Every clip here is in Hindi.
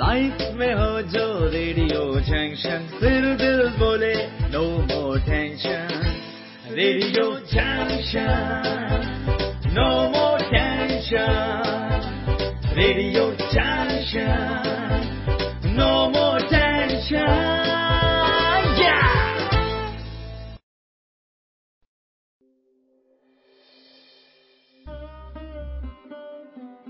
लाइफ में हो जो रेडियो जंक्शन फिर दिल बोले no more tension radio junction no more tension radio junction no more tension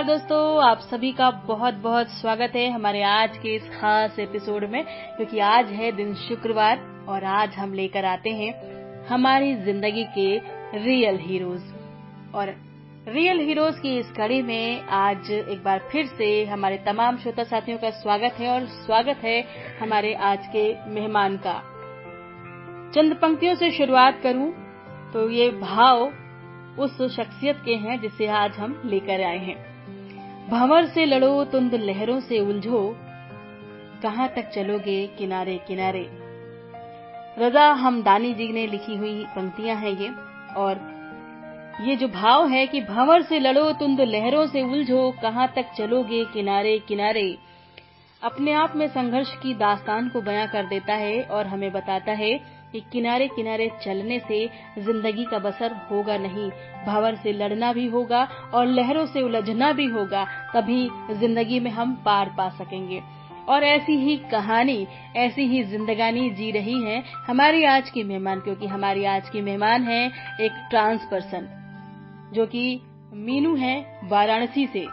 नमस्कार दोस्तों, आप सभी का बहुत बहुत स्वागत है हमारे आज के इस खास एपिसोड में, क्योंकि आज है दिन शुक्रवार और आज हम लेकर आते हैं हमारी ज़िंदगी के रियल हीरोज और रियल हीरोज की इस कड़ी में आज एक बार फिर से हमारे तमाम श्रोता साथियों का स्वागत है और स्वागत है हमारे आज के मेहमान का। चंद पंक्तियों से शुरुआत करूँ तो ये भाव उस शख्सियत के हैं जिसे आज हम लेकर आए हैं। भंवर से लड़ो, तुंद लहरों से उलझो। कहाँ तक चलोगे किनारे किनारे? रजा हमदानी जी ने लिखी हुई पंक्तियाँ हैं ये, और ये जो भाव है कि भंवर से लड़ो, तुंद लहरों से उलझो, कहाँ तक चलोगे किनारे किनारे? अपने आप में संघर्ष की दास्तान को बयां कर देता है और हमें बताता है कि किनारे किनारे चलने से ज़िंदगी का बसर होगा नहीं। भंवर से लड़ना भी होगा और लहरों से उलझना भी होगा, तभी ज़िंदगी में हम पार पा सकेंगे। और ऐसी ही कहानी, ऐसी ही जिंदगानी जी रही है हमारी आज की मेहमान, क्योंकि हमारी आज की मेहमान है एक ट्रांस पर्सन जो कि मीनू है वाराणसी से।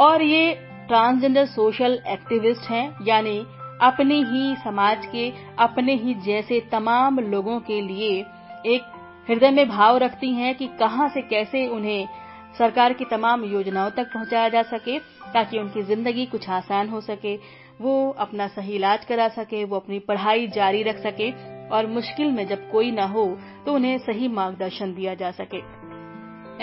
और ये ट्रांसजेंडर सोशल एक्टिविस्ट हैं, यानी अपने ही समाज के, अपने ही जैसे तमाम लोगों के लिए एक हृदय में भाव रखती हैं कि कहाँ से कैसे उन्हें सरकार की तमाम योजनाओं तक पहुँचाया जा सके, ताकि उनकी ज़िंदगी कुछ आसान हो सके, वो अपना सही इलाज करा सके, वो अपनी पढ़ाई जारी रख सके, और मुश्किल में जब कोई ना हो तो उन्हें सही मार्गदर्शन दिया जा सके।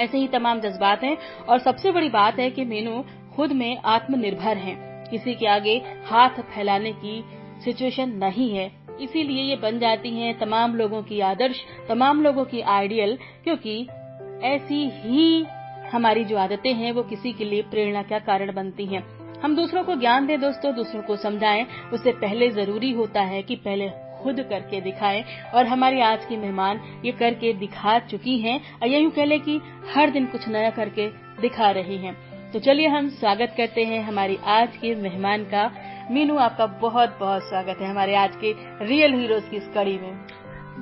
ऐसे ही तमाम जज्बात हैं, और सबसे बड़ी बात है कि मीनू खुद में आत्मनिर्भर हैं। किसी के आगे हाथ फैलाने की सिचुएशन नहीं है। इसीलिए ये बन जाती हैं तमाम लोगों की आदर्श, तमाम लोगों की आइडियल क्योंकि ऐसी ही हमारी जो आदतें हैं, वो किसी के लिए प्रेरणा का कारण बनती हैं। हम दूसरों को ज्ञान दें दोस्तों, दूसरों को समझाएँ, उससे पहले ज़रूरी होता है कि पहले खुद करके दिखाएँ। और हमारी आज की मेहमान ये करके दिखा चुकी हैं और यूँ कह ले कि हर दिन कुछ नया करके दिखा रही हैं। तो चलिए हम स्वागत करते हैं हमारी आज के मेहमान का। मीनू आपका बहुत बहुत स्वागत है हमारे आज के रियल हीरोज की इस कड़ी में।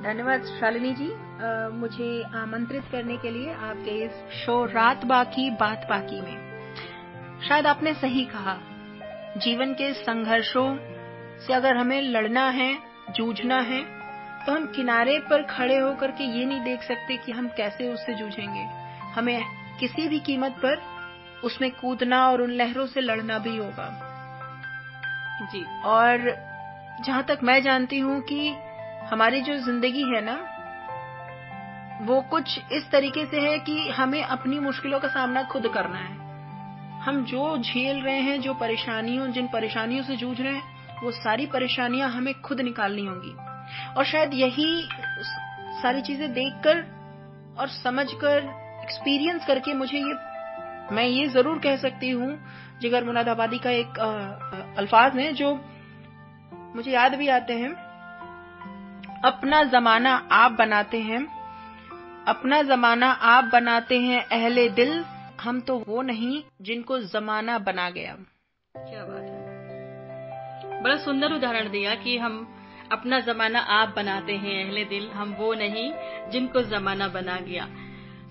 धन्यवाद शालिनी जी। आ, मुझे आमंत्रित करने के लिए आपके इस शो रात बाकी बात बाकी में। शायद आपने सही कहा जीवन के संघर्षों से अगर हमें लड़ना है जूझना है तो हम किनारे पर खड़े होकर के ये नहीं देख सकते कि हम कैसे उससे जूझेंगे। हमें किसी भी कीमत पर उसमें कूदना और उन लहरों से लड़ना भी होगा। जी। और जहाँ तक मैं जानती हूँ कि हमारी जो ज़िंदगी है ना वो कुछ इस तरीके से है कि हमें अपनी मुश्किलों का सामना खुद करना है। हम जो झेल रहे हैं जो परेशानियों जिन परेशानियों से जूझ रहे हैं वो सारी परेशानियाँ हमें खुद निकालनी होंगी। और शायद यही सारी चीज़ें देखकर और समझकर एक्सपीरियंस करके मुझे ये मैं ये ज़रूर कह सकती हूँ, जिगर मुरादाबादी का एक अल्फाज है जो मुझे याद भी आते हैं। अपना जमाना आप बनाते हैं, अपना जमाना आप बनाते हैं, अहले दिल, हम तो वो नहीं जिनको जमाना बना गया। क्या बात है। बड़ा सुंदर उदाहरण दिया कि हम अपना जमाना आप बनाते हैं, अहले दिल, हम वो नहीं जिनको जमाना बना गया।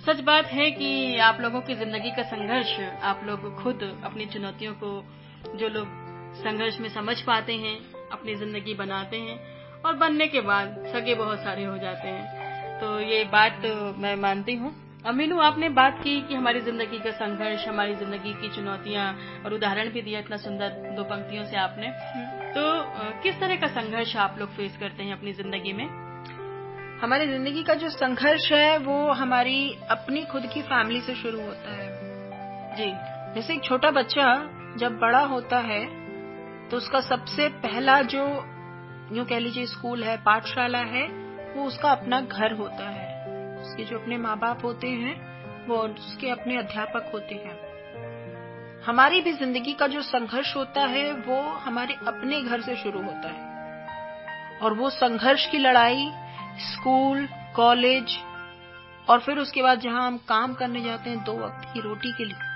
सच बात है कि आप लोगों की ज़िंदगी का संघर्ष आप लोग खुद अपनी चुनौतियों को जो लोग संघर्ष में समझ पाते हैं अपनी ज़िंदगी बनाते हैं और बनने के बाद सगे बहुत सारे हो जाते हैं। तो ये बात मैं मानती हूँ। अमीनू आपने बात की कि हमारी ज़िंदगी का संघर्ष हमारी ज़िंदगी की चुनौतियाँ और उदाहरण भी दिया इतना सुंदर दो पंक्तियों से आपने। तो किस तरह का संघर्ष आप लोग फेस करते हैं अपनी ज़िंदगी में? हमारी ज़िंदगी का जो संघर्ष है, वो हमारी अपनी खुद की फैमिली से शुरू होता है। जी, जैसे एक छोटा बच्चा जब बड़ा होता है तो उसका सबसे पहला जो यूँ कह लीजिए स्कूल है, पाठशाला है, वो उसका अपना घर होता है। उसके जो अपने माँ बाप होते हैं, वो उसके अपने अध्यापक होते हैं। हमारी भी ज़िंदगी का जो संघर्ष होता है, वो हमारे अपने घर से शुरू होता है। और वो संघर्ष की लड़ाई स्कूल, कॉलेज, और फिर उसके बाद जहाँ हम काम करने जाते हैं दो वक्त की रोटी के लिए,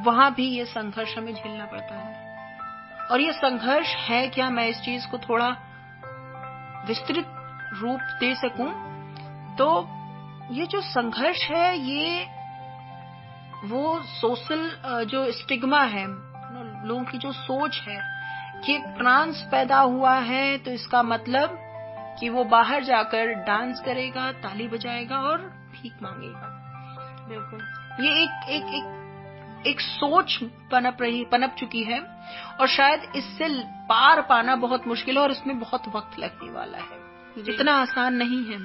वहाँ भी ये संघर्ष हमें झेलना पड़ता है। और ये संघर्ष है क्या मैं इस चीज़ को थोड़ा विस्तृत रूप दे सकूँ? तो ये जो संघर्ष है, ये वो सोशल जो स्टिग्मा है, लोगों की जो सोच है, कि ट्रांस पैदा हुआ है तो इसका मतलब कि वो बाहर जाकर डांस करेगा ताली बजाएगा और भीख मांगेगा। बिल्कुल। ये एक एक एक एक सोच पनप रही पनप चुकी है और शायद इससे पार पाना बहुत मुश्किल है और इसमें बहुत वक्त लगने वाला है। इतना आसान नहीं है।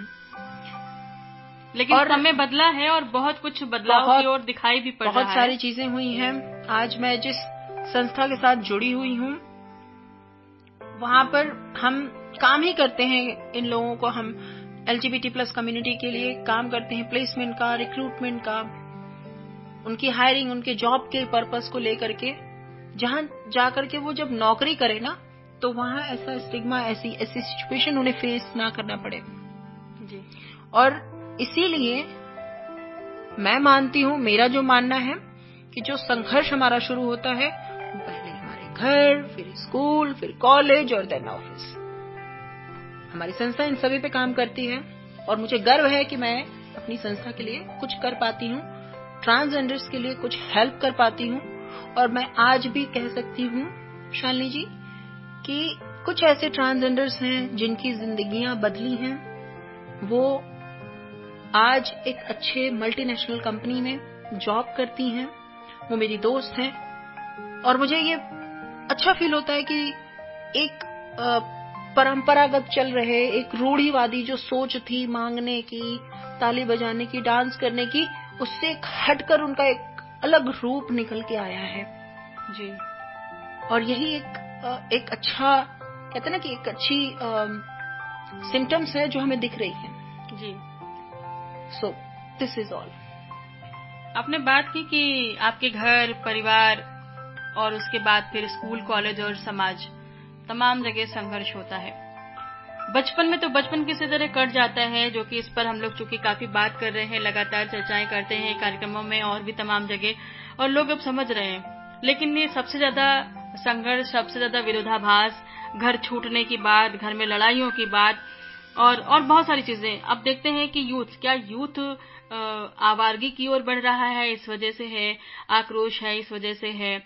लेकिन और समय बदला है और बहुत कुछ बदलाव की ओर दिखाई भी पड़ रहा है। बहुत सारी चीज़ें हुई हैं। आज मैं जिस संस्था के साथ जुड़ी हुई हूँ वहाँ पर हम काम ही करते हैं इन लोगों को हम एलजीबीटी प्लस कम्युनिटी के लिए काम करते हैं प्लेसमेंट का रिक्रूटमेंट का उनकी हायरिंग उनके जॉब के पर्पस को लेकर के। जहाँ जाकर के वो जब नौकरी करे ना तो वहाँ ऐसा स्टिग्मा ऐसी ऐसी सिचुएशन उन्हें फेस ना करना पड़े। जी। और इसीलिए मैं मानती हूँ मेरा जो मानना है कि जो संघर्ष हमारा शुरू होता है वो पहले हमारे घर फिर स्कूल फिर कॉलेज और देन ऑफ़िस हमारी संस्था इन सभी पे काम करती है और मुझे गर्व है कि मैं अपनी संस्था के लिए कुछ कर पाती हूँ ट्रांसजेंडर्स के लिए कुछ हेल्प कर पाती हूँ और मैं आज भी कह सकती हूँ, शालिनी जी, कि कुछ ऐसे ट्रांसजेंडर्स हैं जिनकी जिंदगियाँ बदली हैं। वो आज एक अच्छे मल्टीनेशनल कंपनी में जॉब करती हैं। वो मेरी दोस्त हैं और मुझे ये अच्छा फील होता है कि एक परंपरागत चल रहे एक रूढ़ीवादी जो सोच थी मांगने की ताली बजाने की डांस करने की उससे हटकर उनका एक अलग रूप निकल के आया है। जी। और यही एक एक अच्छा कहते ना कि एक अच्छी सिम्टम्स है जो हमें दिख रही है। जी। सो दिस इज़ ऑल आपने बात की कि आपके घर परिवार और उसके बाद फिर स्कूल कॉलेज और समाज। तमाम जगह संघर्ष होता है। बचपन में तो बचपन किसी तरह कट जाता है, जो कि इस पर हम लोग चूँकि काफ़ी बात कर रहे हैं, लगातार चर्चाएँ करते हैं कार्यक्रमों में और भी तमाम जगह, और लोग अब समझ रहे हैं। लेकिन ये सबसे ज़्यादा संघर्ष, सबसे ज़्यादा विरोधाभास, घर छूटने की बात, घर में लड़ाइयों की बात, और और बहुत सारी चीज़ें। अब देखते हैं कि यूथ, क्या यूथ आवारगी की ओर बढ़ रहा है, इस वजह से है, आक्रोश है, इस वजह से है।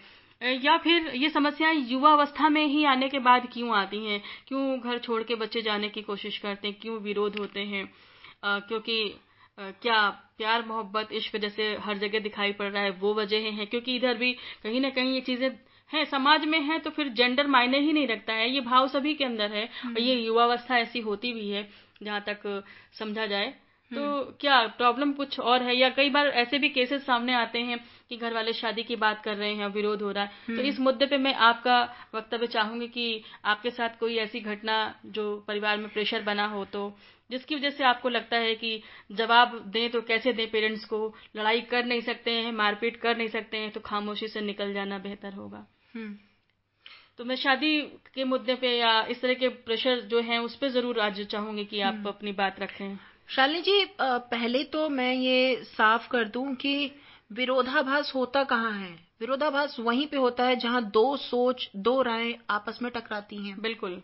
या फिर ये समस्याएँ युवा अवस्था में ही आने के बाद क्यों आती हैं? क्यों घर छोड़ के बच्चे जाने की कोशिश करते हैं? क्यों विरोध होते हैं? क्योंकि क्या प्यार मोहब्बत इश्क जैसे हर जगह दिखाई पड़ रहा है वो वजह है क्योंकि इधर भी कहीं ना कहीं ये चीज़ें है समाज में है तो फिर जेंडर मायने ही नहीं रखता है। ये भाव सभी के अंदर है और ये युवावस्था ऐसी होती भी है जहाँ तक समझा जाए। तो क्या प्रॉब्लम कुछ और है? या कई बार ऐसे भी केसेस सामने आते हैं कि घर वाले शादी की बात कर रहे हैं विरोध हो रहा है। तो इस मुद्दे पे मैं आपका वक्तव्य चाहूँगी कि आपके साथ कोई ऐसी घटना जो परिवार में प्रेशर बना हो तो जिसकी वजह से आपको लगता है कि जवाब दें तो कैसे दें पेरेंट्स को? लड़ाई कर नहीं सकते हैं मारपीट कर नहीं सकते हैं तो खामोशी से निकल जाना बेहतर होगा। हम्म। तो मैं शादी के मुद्दे पे या इस तरह के प्रेशर जो हैं उस पर ज़रूर आज चाहूँगी कि आप हम्म। अपनी बात रखें। शालिनी जी पहले तो मैं ये साफ़ कर दूँ कि विरोधाभास होता कहाँ है? विरोधाभास वहीं पे होता है जहाँ दो सोच दो राय आपस में टकराती हैं। बिल्कुल।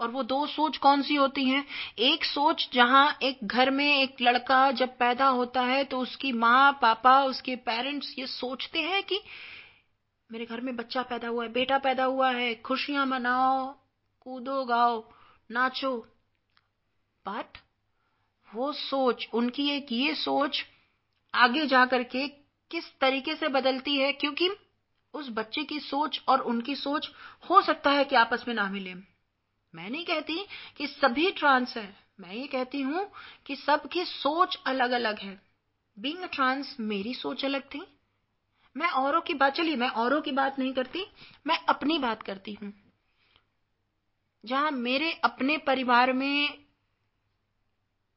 और वो दो सोच कौन सी होती हैं? एक सोच जहाँ एक घर में एक लड़का जब पैदा होता है तो उसकी माँ पापा उसके पेरेंट्स ये सोचते हैं कि मेरे घर में बच्चा पैदा हुआ है बेटा पैदा हुआ है खुशियाँ मनाओ कूदो गाओ नाचो। बट वो सोच, उनकी एक ये सोच आगे जा करके किस तरीके से बदलती है, क्योंकि उस बच्चे की सोच और उनकी सोच हो सकता है कि आपस में ना मिले। मैं नहीं कहती कि सभी ट्रांस है। मैं ये कहती हूँ कि सबकी सोच अलग अलग है बींग ट्रांस मेरी सोच अलग थी। मैं औरों की बात, चलिए, मैं औरों की बात नहीं करती, मैं अपनी बात करती हूँ। जहाँ मेरे अपने परिवार में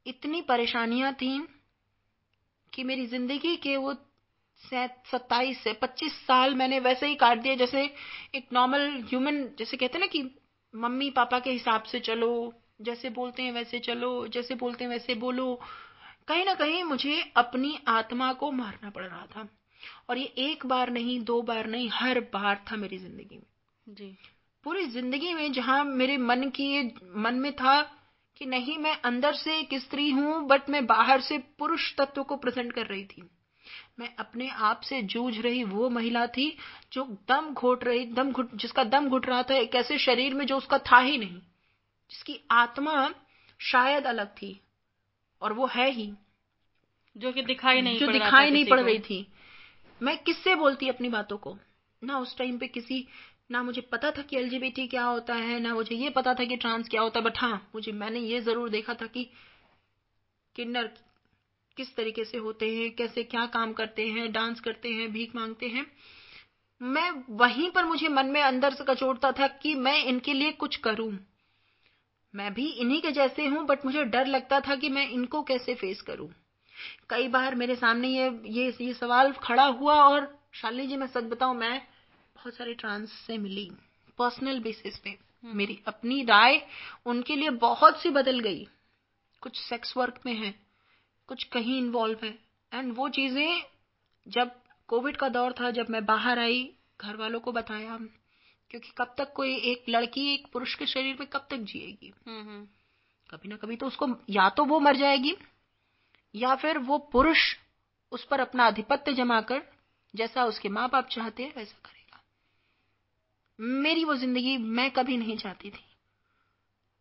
इतनी परेशानियाँ थी कि मेरी ज़िंदगी के वो सत्ताईस से पच्चीस साल मैंने वैसे ही काट दिए जैसे एक नॉर्मल ह्यूमन जैसे कहते हैं ना कि मम्मी पापा के हिसाब से चलो जैसे बोलते हैं वैसे चलो जैसे बोलते हैं वैसे बोलो। कहीं ना कहीं मुझे अपनी आत्मा को मारना पड़ रहा था। और ये एक बार नहीं दो बार नहीं हर बार था मेरी ज़िंदगी में। जी। पूरी ज़िंदगी में जहाँ मेरे मन की मन में था कि नहीं मैं अंदर से एक स्त्री हूँ बट मैं बाहर से पुरुष तत्व को प्रेजेंट कर रही थी। मैं अपने आप से जूझ रही वो महिला थी जो दम घोट रही दम घुट जिसका दम घुट रहा था एक ऐसे शरीर में जो उसका था ही नहीं जिसकी आत्मा शायद अलग थी और वो है ही जो कि दिखाई नहीं जो दिखाई नहीं पड़ रही थी। मैं किससे बोलती अपनी बातों को? ना उस टाइम पे किसी ना मुझे पता था कि एलजीबीटी क्या होता है, ना मुझे ये पता था कि ट्रांस क्या होता है बट हाँ मुझे, मैंने ये ज़रूर देखा था कि किन्नर किस तरीके से होते हैं, कैसे क्या काम करते हैं डांस करते हैं, भीख मांगते हैं। मैं वहीं पर मुझे मन में अंदर से कचोड़ता था कि मैं इनके लिए कुछ करूँ। मैं भी इन्हीं के जैसे हूँ बट मुझे डर लगता था कि मैं इनको कैसे फेस करूँ। कई बार मेरे सामने ये ये ये सवाल खड़ा हुआ और शाली जी मैं सच बताऊँ, मैं बहुत सारे ट्रांस से मिली पर्सनल बेसिस पे। हम्म। मेरी अपनी राय उनके लिए बहुत सी बदल गई। कुछ सेक्स वर्क में है कुछ कहीं इन्वॉल्व है। एंड वो चीज़ें जब कोविड का दौर था जब मैं बाहर आई घर वालों को बताया क्योंकि कब तक कोई एक लड़की एक पुरुष के शरीर में कब तक जिएगी? हम्म, हम्म। कभी ना कभी तो उसको या तो वो मर जाएगी या फिर वो पुरुष उस पर अपना आधिपत्य जमाकर जैसा उसके माँ बाप चाहते हैं वैसा करेगा मेरी वो ज़िंदगी मैं कभी नहीं चाहती थी।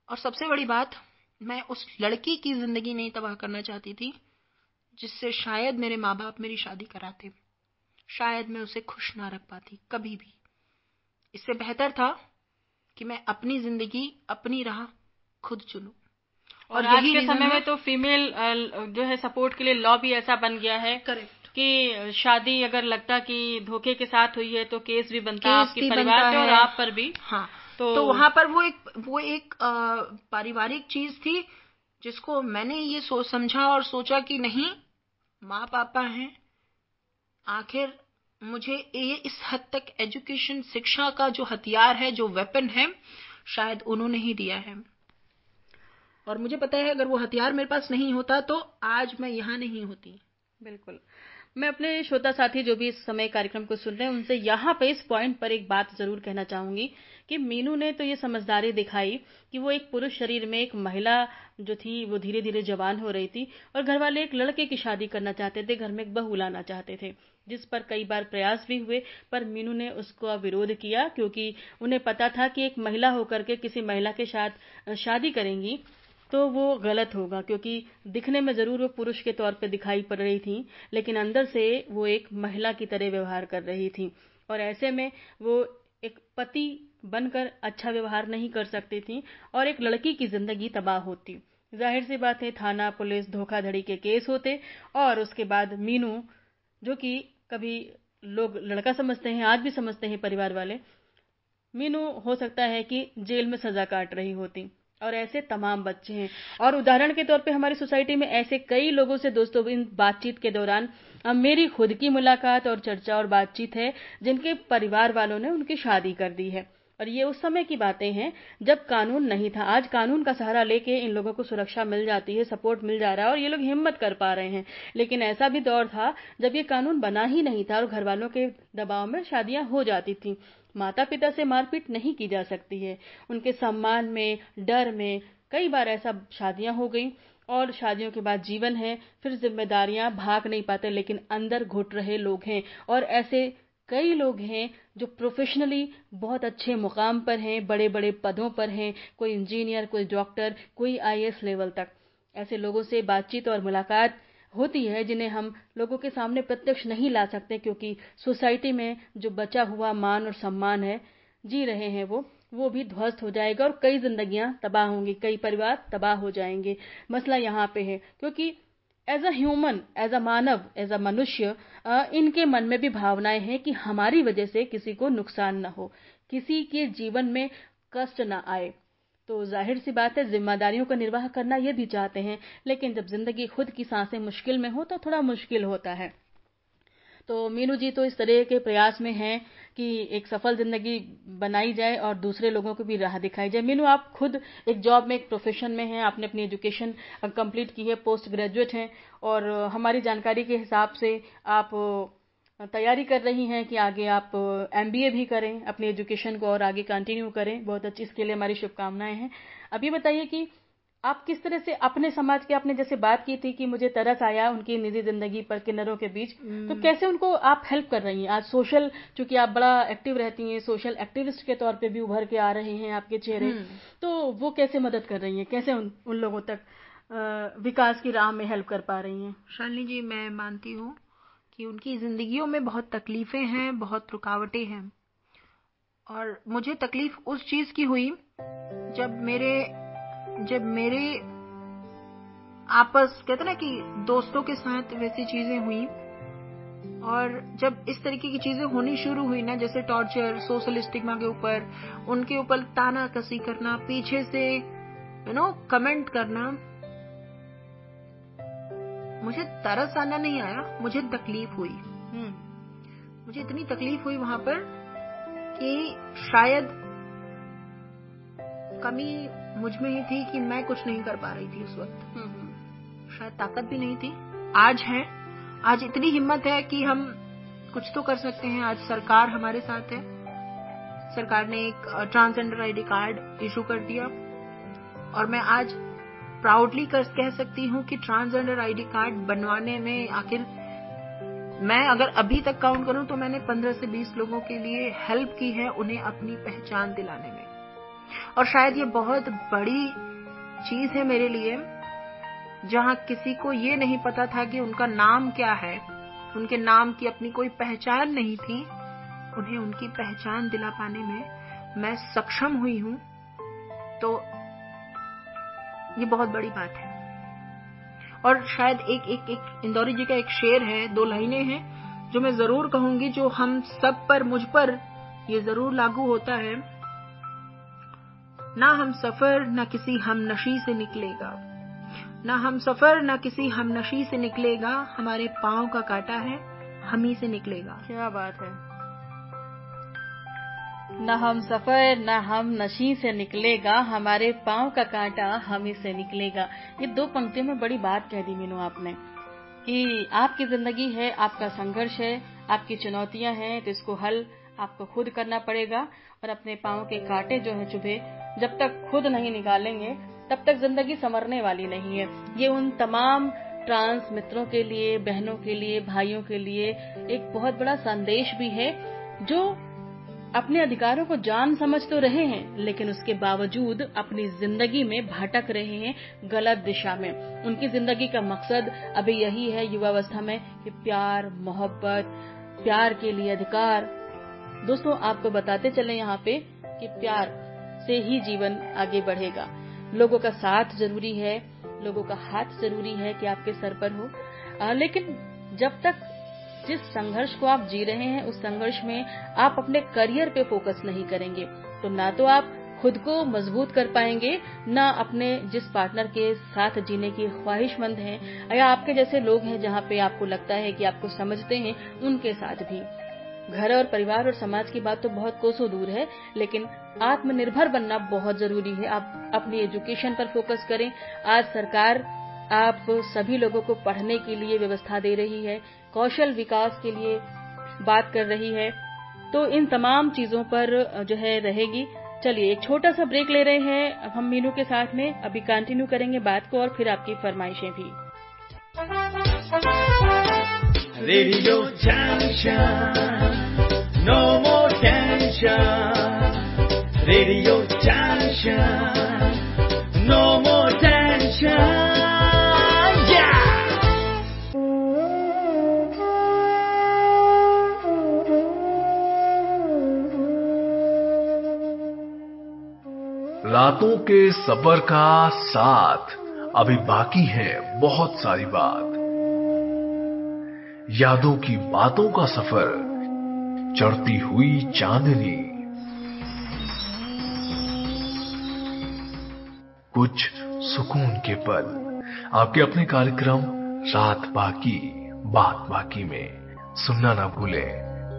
और सबसे बड़ी बात मैं उस लड़की की ज़िंदगी नहीं तबाह करना चाहती थी जिससे शायद मेरे माँ बाप मेरी शादी कराते। शायद मैं उसे खुश ना रख पाती कभी भी। इससे बेहतर था कि मैं अपनी ज़िंदगी अपनी राह खुद चुनूं। और, आज के समय में तो फीमेल जो है सपोर्ट के लिए लॉ भी ऐसा बन गया है। करेक्ट कि शादी अगर लगता कि धोखे के साथ हुई है तो केस भी बनता है आपके परिवार पे और आप पर भी। हाँ। तो, तो वहाँ पर वो एक वो एक पारिवारिक चीज़ थी जिसको मैंने ये सोच समझा और सोचा कि नहीं माँ पापा हैं आखिर मुझे ये इस हद तक एजुकेशन शिक्षा का जो हथियार है जो वेपन है शायद उन्होंने ही दिया है। और मुझे पता है अगर वो हथियार मेरे पास नहीं होता तो आज मैं यहाँ नहीं होती। बिल्कुल। मैं अपने श्रोता साथी जो भी इस समय कार्यक्रम को सुन रहे हैं, उनसे यहाँ पे इस पॉइंट पर एक बात ज़रूर कहना चाहूँगी कि मीनू ने तो ये समझदारी दिखाई कि वो एक पुरुष शरीर में एक महिला जो थी, वो धीरे धीरे जवान हो रही थी और घर वाले एक लड़के की शादी करना चाहते थे, घर में एक बहू लाना चाहते थे, जिस पर कई बार प्रयास भी हुए, पर मीनू ने उसका विरोध किया क्योंकि उन्हें पता था कि एक महिला होकर के किसी महिला के साथ शादी करेंगी। तो वो गलत होगा, क्योंकि दिखने में ज़रूर वो पुरुष के तौर पे दिखाई पड़ रही थी, लेकिन अंदर से वो एक महिला की तरह व्यवहार कर रही थी। और ऐसे में वो एक पति बनकर अच्छा व्यवहार नहीं कर सकती थी, और एक लड़की की ज़िंदगी तबाह होती। ज़ाहिर सी बात है, थाना, पुलिस, धोखाधड़ी के केस होते, और उसके बाद मीनू, जो कि कभी लोग लड़का समझते हैं, आज भी समझते हैं परिवार वाले, मीनू हो सकता है कि जेल में सजा काट रही होती। और ऐसे तमाम बच्चे हैं। और उदाहरण के तौर पे हमारी सोसाइटी में ऐसे कई लोगों से दोस्तों, इन बातचीत के दौरान अब मेरी खुद की मुलाकात और चर्चा और बातचीत है, जिनके परिवार वालों ने उनकी शादी कर दी है। और ये उस समय की बातें हैं, जब कानून नहीं था। आज कानून का सहारा लेके इन लोगों को सुरक्षा मिल जाती है, सपोर्ट मिल जा रहा है और ये लोग हिम्मत कर पा रहे हैं। लेकिन ऐसा भी दौर था, जब ये कानून बना ही नहीं था और घर वालों के दबाव में शादियाँ हो जाती थी। माता पिता से मारपीट नहीं की जा सकती है। उनके सम्मान में, डर में कई बार ऐसा शादियाँ हो गई और शादियों के बाद जीवन है, फिर जिम्मेदारियाँ भाग नहीं पाते लेकिन अंदर घुट रहे लोग हैं और ऐसे कई लोग हैं जो प्रोफेशनली बहुत अच्छे मुकाम पर हैं बड़े बड़े पदों पर हैं, कोई इंजीनियर कोई डॉक्टर कोई आईएएस लेवल तक। ऐसे लोगों से बातचीत और मुलाकात होती है जिन्हें हम लोगों के सामने प्रत्यक्ष नहीं ला सकते, क्योंकि सोसाइटी में जो बचा हुआ मान और सम्मान है, जी रहे हैं वो वो भी ध्वस्त हो जाएगा और कई जिंदगियाँ तबाह होंगी, कई परिवार तबाह हो जाएँगे। मसला यहाँ पे है, क्योंकि as a human as a Manav as a मनुष्य इनके मन में भी भावनाएँ हैं कि हमारी वजह से किसी को नुकसान न हो, किसी के जीवन में कष्ट न आए। तो ज़ाहिर सी बात है, जिम्मेदारियों का निर्वाह करना ये भी चाहते हैं, लेकिन जब ज़िंदगी खुद की साँसें मुश्किल में हो तो थोड़ा मुश्किल होता है। तो मीनू जी तो इस तरह के प्रयास में हैं कि एक सफल ज़िंदगी बनाई जाए और दूसरे लोगों को भी राह दिखाई जाए। मीनू, आप खुद एक जॉब में, एक प्रोफेशन में हैं, आपने अपनी एजुकेशन कंप्लीट की है, पोस्ट ग्रेजुएट हैं, और हमारी जानकारी के हिसाब से आप तैयारी कर रही हैं कि आगे आप एमबीए भी करें अपनी एजुकेशन को और आगे कंटिन्यू करें। बहुत अच्छी इसके लिए हमारी शुभकामनाएँ हैं। अभी बताइए कि आप किस तरह से अपने समाज के आपने जैसे बात की थी कि मुझे तरस आया उनकी निजी ज़िंदगी पर किन्नरों के बीच तो कैसे उनको आप हेल्प कर रही हैं? आज सोशल चूँकि आप बड़ा एक्टिव रहती हैं सोशल एक्टिविस्ट के तौर पे भी उभर के आ रहे हैं आपके चेहरे तो वो कैसे मदद कर रही हैं? कैसे उन, उन लोगों तक आ, विकास की राह में हेल्प कर पा रही हैं? शालिनी जी मैं मानती हूँ कि उनकी जिंदगियों में बहुत तकलीफें हैं, बहुत रुकावटें हैं। और मुझे तकलीफ़ उस चीज़ की हुई, जब मेरे जब मेरे आपस, कहते ना कि दोस्तों के साथ वैसी चीज़ें हुई, और जब इस तरीके की चीज़ें होनी शुरू हुई ना, जैसे टॉर्चर सोशल स्टिग्मा के ऊपर, उनके ऊपर ताना कसी करना, पीछे से यू नो कमेंट करना मुझे तरस आना नहीं आया मुझे तकलीफ़ हुई। मुझे इतनी तकलीफ़ हुई वहाँ पर कि शायद कमी मुझमें ही थी कि मैं कुछ नहीं कर पा रही थी उस वक्त। शायद ताकत भी नहीं थी। आज है। आज इतनी हिम्मत है कि हम कुछ तो कर सकते हैं। आज सरकार हमारे साथ है। सरकार ने एक ट्रांसजेंडर आईडी कार्ड इशू कर दिया। और मैं आज प्राउडली कह सकती हूँ कि ट्रांसजेंडर आईडी कार्ड बनवाने में आखिर मैं अगर अभी तक काउंट करूँ तो मैंने 15 से 20 लोगों के लिए हेल्प की है उन्हें अपनी पहचान दिलाने में। और शायद ये बहुत बड़ी चीज़ है मेरे लिए, जहाँ किसी को ये नहीं पता था कि उनका नाम क्या है, उनके नाम की अपनी कोई पहचान नहीं थी, उन्हें उनकी पहचान दिला पाने में मैं सक्षम हुई हूँ। तो ये बहुत बड़ी बात है। और शायद एक एक एक इंदौरी जी का एक शेर है, दो लाइनें हैं, जो मैं ज़रूर कहूँगी, जो हम सब पर, मुझ पर ये ज़रूर लागू होता है। ना हम सफ़र, ना किसी हम नशी से निकलेगा। ना हम सफ़र, ना किसी हम नशी से निकलेगा। हमारे पाँव का काटा है, हम ही से निकलेगा। क्या बात है। न हम सफ़र, न हम नशी से निकलेगा, हमारे पाँव का कांटा हम से निकलेगा। ये दो पंक्तियों में बड़ी बात कह दी मीनू आपने कि आपकी ज़िंदगी है, आपका संघर्ष है, आपकी चुनौतियाँ हैं तो इसको हल आपको खुद करना पड़ेगा और अपने पाँव के कांटे जो है चुभे, जब तक खुद नहीं निकालेंगे, तब तक ज़िंदगी संवरने वाली नहीं है। ये उन तमाम ट्रांस मित्रों के लिए, बहनों के लिए, भाइयों के लिए एक बहुत बड़ा संदेश भी है, जो अपने अधिकारों को जान समझ तो रहे हैं लेकिन उसके बावजूद अपनी ज़िंदगी में भटक रहे हैं गलत दिशा में। उनकी ज़िंदगी का मकसद अभी यही है युवावस्था में कि प्यार मोहब्बत प्यार के लिए अधिकार। दोस्तों आपको बताते चले यहाँ पे कि प्यार से ही जीवन आगे बढ़ेगा। लोगों का साथ ज़रूरी है लोगों का हाथ ज़रूरी है कि आपके सर पर हो। आ, लेकिन जब तक जिस संघर्ष को आप जी रहे हैं, उस संघर्ष में आप अपने करियर पे फोकस नहीं करेंगे। तो ना तो आप खुद को मज़बूत कर पाएँगे, ना अपने जिस पार्टनर के साथ जीने की ख्वाहिशमंद हैं, या आपके जैसे लोग हैं जहाँ पे आपको लगता है कि आपको समझते हैं, उनके साथ भी। घर और परिवार और समाज की बात तो बहुत कोसों दूर है, लेकिन आत्मनिर्भर बनना बहुत ज़रूरी है। आप अपनी एजुकेशन पर फोकस करें। आज सरकार आप सभी लोगों को पढ़ने के लिए व्यवस्था दे रही है। कौशल विकास के लिए बात कर रही है तो इन तमाम चीज़ों पर जो है रहेगी। चलिए, एक छोटा सा ब्रेक ले रहे हैं। अब हम मीनू के साथ में अभी कंटिन्यू करेंगे बात को और फिर आपकी फरमाइशें भी। Radio no more tension radio no more tension रातों के सफ़र का साथ। अभी बाकी है बहुत सारी बात। यादों की बातों का सफ़र, चढ़ती हुई चांदनी। कुछ सुकून के पल। आपके अपने कार्यक्रम, रात बाकी, बात बाकी में। सुनना ना भूले,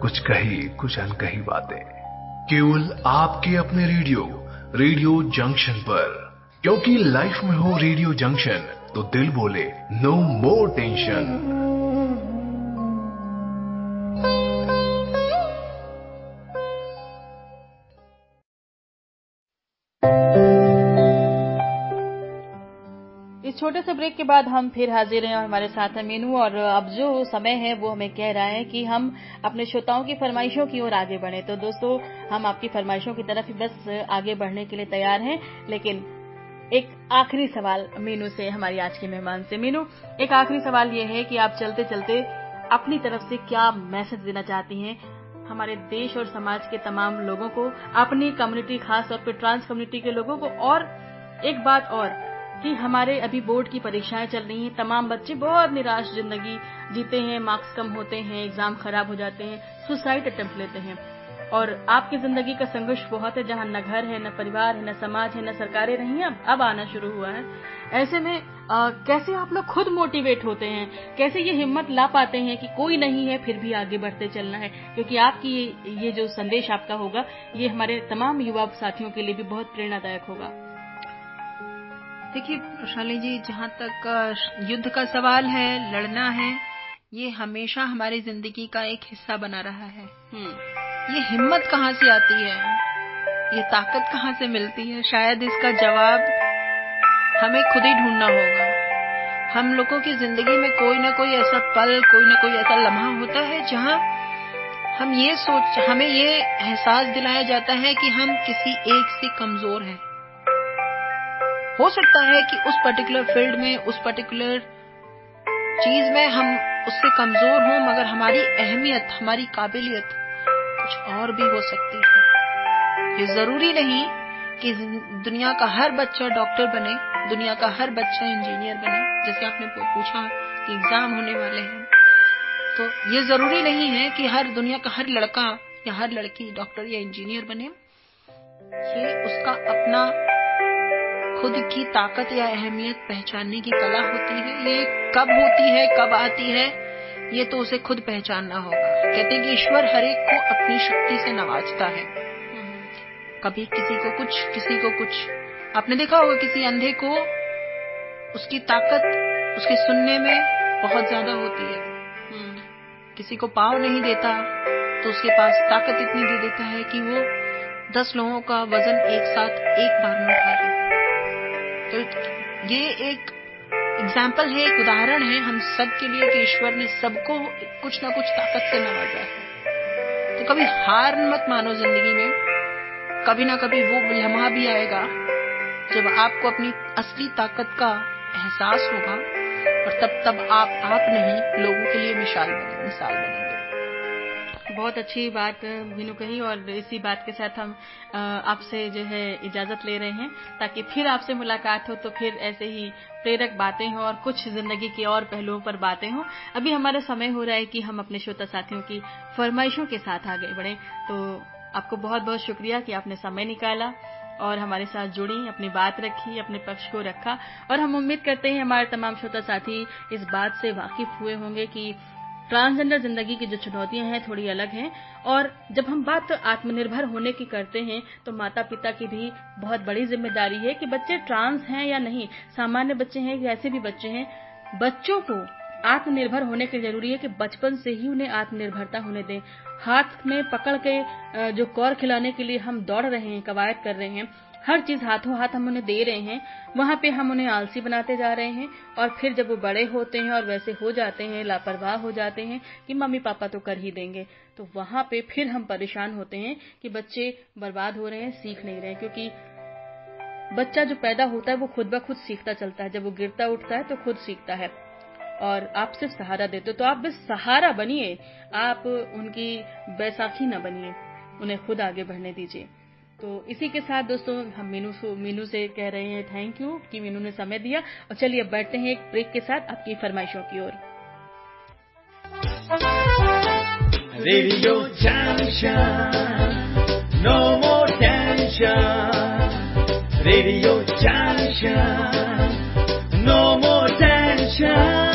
कुछ कही, कुछ अनकही बातें। केवल आपके अपने रेडियो रेडियो जंक्शन पर। क्योंकि लाइफ में हो रेडियो जंक्शन तो दिल बोले नो मोर टेंशन इस छोटे से ब्रेक के बाद हम फिर हाजिर हैं और हमारे साथ है मीनू और अब जो समय है वो हमें कह रहा है कि हम अपने श्रोताओं की फरमाइशों की ओर आगे बढ़े। तो दोस्तों, हम आपकी फरमाइशों की तरफ़ ही बस आगे बढ़ने के लिए तैयार हैं, लेकिन एक आखिरी सवाल मीनू से, हमारी आज के मेहमान से। मीनू, एक आखिरी सवाल ये है कि आप चलते चलते अपनी तरफ़ से क्या मैसेज देना चाहती हैं? हमारे देश और समाज के तमाम लोगों को, अपनी कम्युनिटी, खास तौर पर ट्रांस कम्युनिटी के लोगों को, और एक बात और कि हमारे अभी बोर्ड की परीक्षाएँ चल रही हैं तमाम बच्चे बहुत निराश ज़िंदगी जीते हैं मार्क्स कम होते हैं एग्ज़ाम खराब हो जाते हैं सुसाइड अटेम्प्ट लेते हैं। और आपकी ज़िंदगी का संघर्ष बहुत है जहाँ न घर है न परिवार है न समाज है न सरकारें रही हैं अब आना शुरू हुआ है। ऐसे में आ, कैसे आप लोग खुद मोटिवेट होते हैं? कैसे ये हिम्मत ला पाते हैं कि कोई नहीं है फिर भी आगे बढ़ते चलना है? क्योंकि आपकी ये, ये जो संदेश आपका होगा ये हमारे तमाम युवा साथियों के लिए भी बहुत प्रेरणादायक होगा। देखिए वैशाली जी जहाँ तक युद्ध का सवाल है लड़ना है ये हमेशा हमारी ज़िंदगी का एक हिस्सा बना रहा है। ये हिम्मत कहाँ से आती है? ये ताकत कहाँ से मिलती है? शायद इसका जवाब हमें खुद ही ढूंढना होगा। हम लोगों की ज़िंदगी में कोई ना कोई ऐसा पल कोई ना कोई ऐसा लम्हा होता है जहाँ हम ये सोच हमें ये एहसास दिलाया जाता है कि हम किसी एक से कमज़ोर हैं। हो सकता है कि उस पर्टिकुलर फ़ील्ड में, उस पर्टिकुलर चीज़ में हम उससे कमज़ोर हों, मगर हमारी अहमियत, हमारी काबिलियत कुछ और भी हो सकती है। ये ज़रूरी नहीं कि दुनिया का हर बच्चा डॉक्टर बने, दुनिया का हर बच्चा इंजीनियर बने। जैसे आपने पूछा कि एग्ज़ाम होने वाले हैं। तो ये ज़रूरी नहीं है कि हर दुनिया का हर लड़का या हर लड़की डॉक्टर या इंजीनियर बने। ये उसका अपना खुद की ताकत या अहमियत पहचानने की कला होती है। ये कब होती है, कब आती है, ये तो उसे खुद पहचानना होगा। कहते हैं कि ईश्वर हर एक को अपनी शक्ति से नवाजता है। कभी किसी को कुछ, किसी को कुछ। आपने देखा होगा किसी अंधे को उसकी ताकत उसके सुनने में बहुत ज़्यादा होती है। किसी को पाव नहीं देता तो उसके पास ताकत इतनी दे देता है कि वो दस लोगों का वज़न एक साथ एक बार में उठा ले। तो ये एक एग्ज़ाम्पल है, एक उदाहरण है हम सब के लिए कि ईश्वर ने सबको कुछ ना कुछ ताकत से नवाजा है। तो कभी हार मत मानो ज़िंदगी में। कभी ना कभी वो लम्हा भी आएगा जब आपको अपनी असली ताकत का एहसास होगा और तब तब आप आप नहीं, लोगों के लिए मिसाल बने मिसाल बनेंगे। बहुत अच्छी बात, मीनू कही, और इसी बात के साथ हम आपसे जो है इजाज़त ले रहे हैं, ताकि फिर आपसे मुलाकात हो तो फिर ऐसे ही प्रेरक बातें हो और कुछ ज़िंदगी के और पहलुओं पर बातें हो। अभी हमारा समय हो रहा है कि हम अपने श्रोता साथियों की फरमाइशों के साथ आगे बढ़े। तो आपको बहुत बहुत शुक्रिया कि आपने समय निकाला और हमारे साथ जुड़ी, अपनी बात रखी, अपने पक्ष को रखा। और हम उम्मीद करते हैं हमारे तमाम श्रोता साथी इस बात से वाकिफ हुए होंगे कि ट्रांसजेंडर ज़िंदगी की जो चुनौतियाँ हैं, थोड़ी अलग हैं। और जब हम बात आत्मनिर्भर होने की करते हैं तो माता पिता की भी बहुत बड़ी ज़िम्मेदारी है कि बच्चे ट्रांस हैं या नहीं। सामान्य बच्चे हैं या ऐसे भी बच्चे हैं, बच्चों को आत्मनिर्भर होने के ज़रूरी है कि बचपन से ही उन्हें आत्मनिर्भरता होने दें। हाथ में पकड़ के जो कौर खिलाने के लिए हम दौड़ रहे हैं, कवायद कर रहे हैं हर चीज़ हाथों हाथ हम उन्हें दे रहे हैं, वहाँ पे हम उन्हें आलसी बनाते जा रहे हैं, और फिर जब वो बड़े होते हैं और वैसे हो जाते हैं, लापरवाह हो जाते हैं कि मम्मी पापा तो कर ही देंगे तो वहाँ पे फिर हम परेशान होते हैं कि बच्चे बर्बाद हो रहे हैं, सीख नहीं रहे क्योंकि बच्चा जो पैदा होता है वो खुद ब खुद सीखता चलता है, जब वो गिरता उठता है तो खुद सीखता है। और आप सिर्फ़ सहारा देते हो तो आप बस सहारा बनिए, आप उनकी बैसाखी न बनिए, उन्हें खुद आगे बढ़ने दीजिए। तो इसी के साथ दोस्तों, हम मीनू मीनू से कह रहे हैं थैंक यू कि मीनू ने समय दिया। और चलिए अब बैठते हैं एक ब्रेक के साथ आपकी फरमाइशों की ओर। Radio no more tension radio no more tension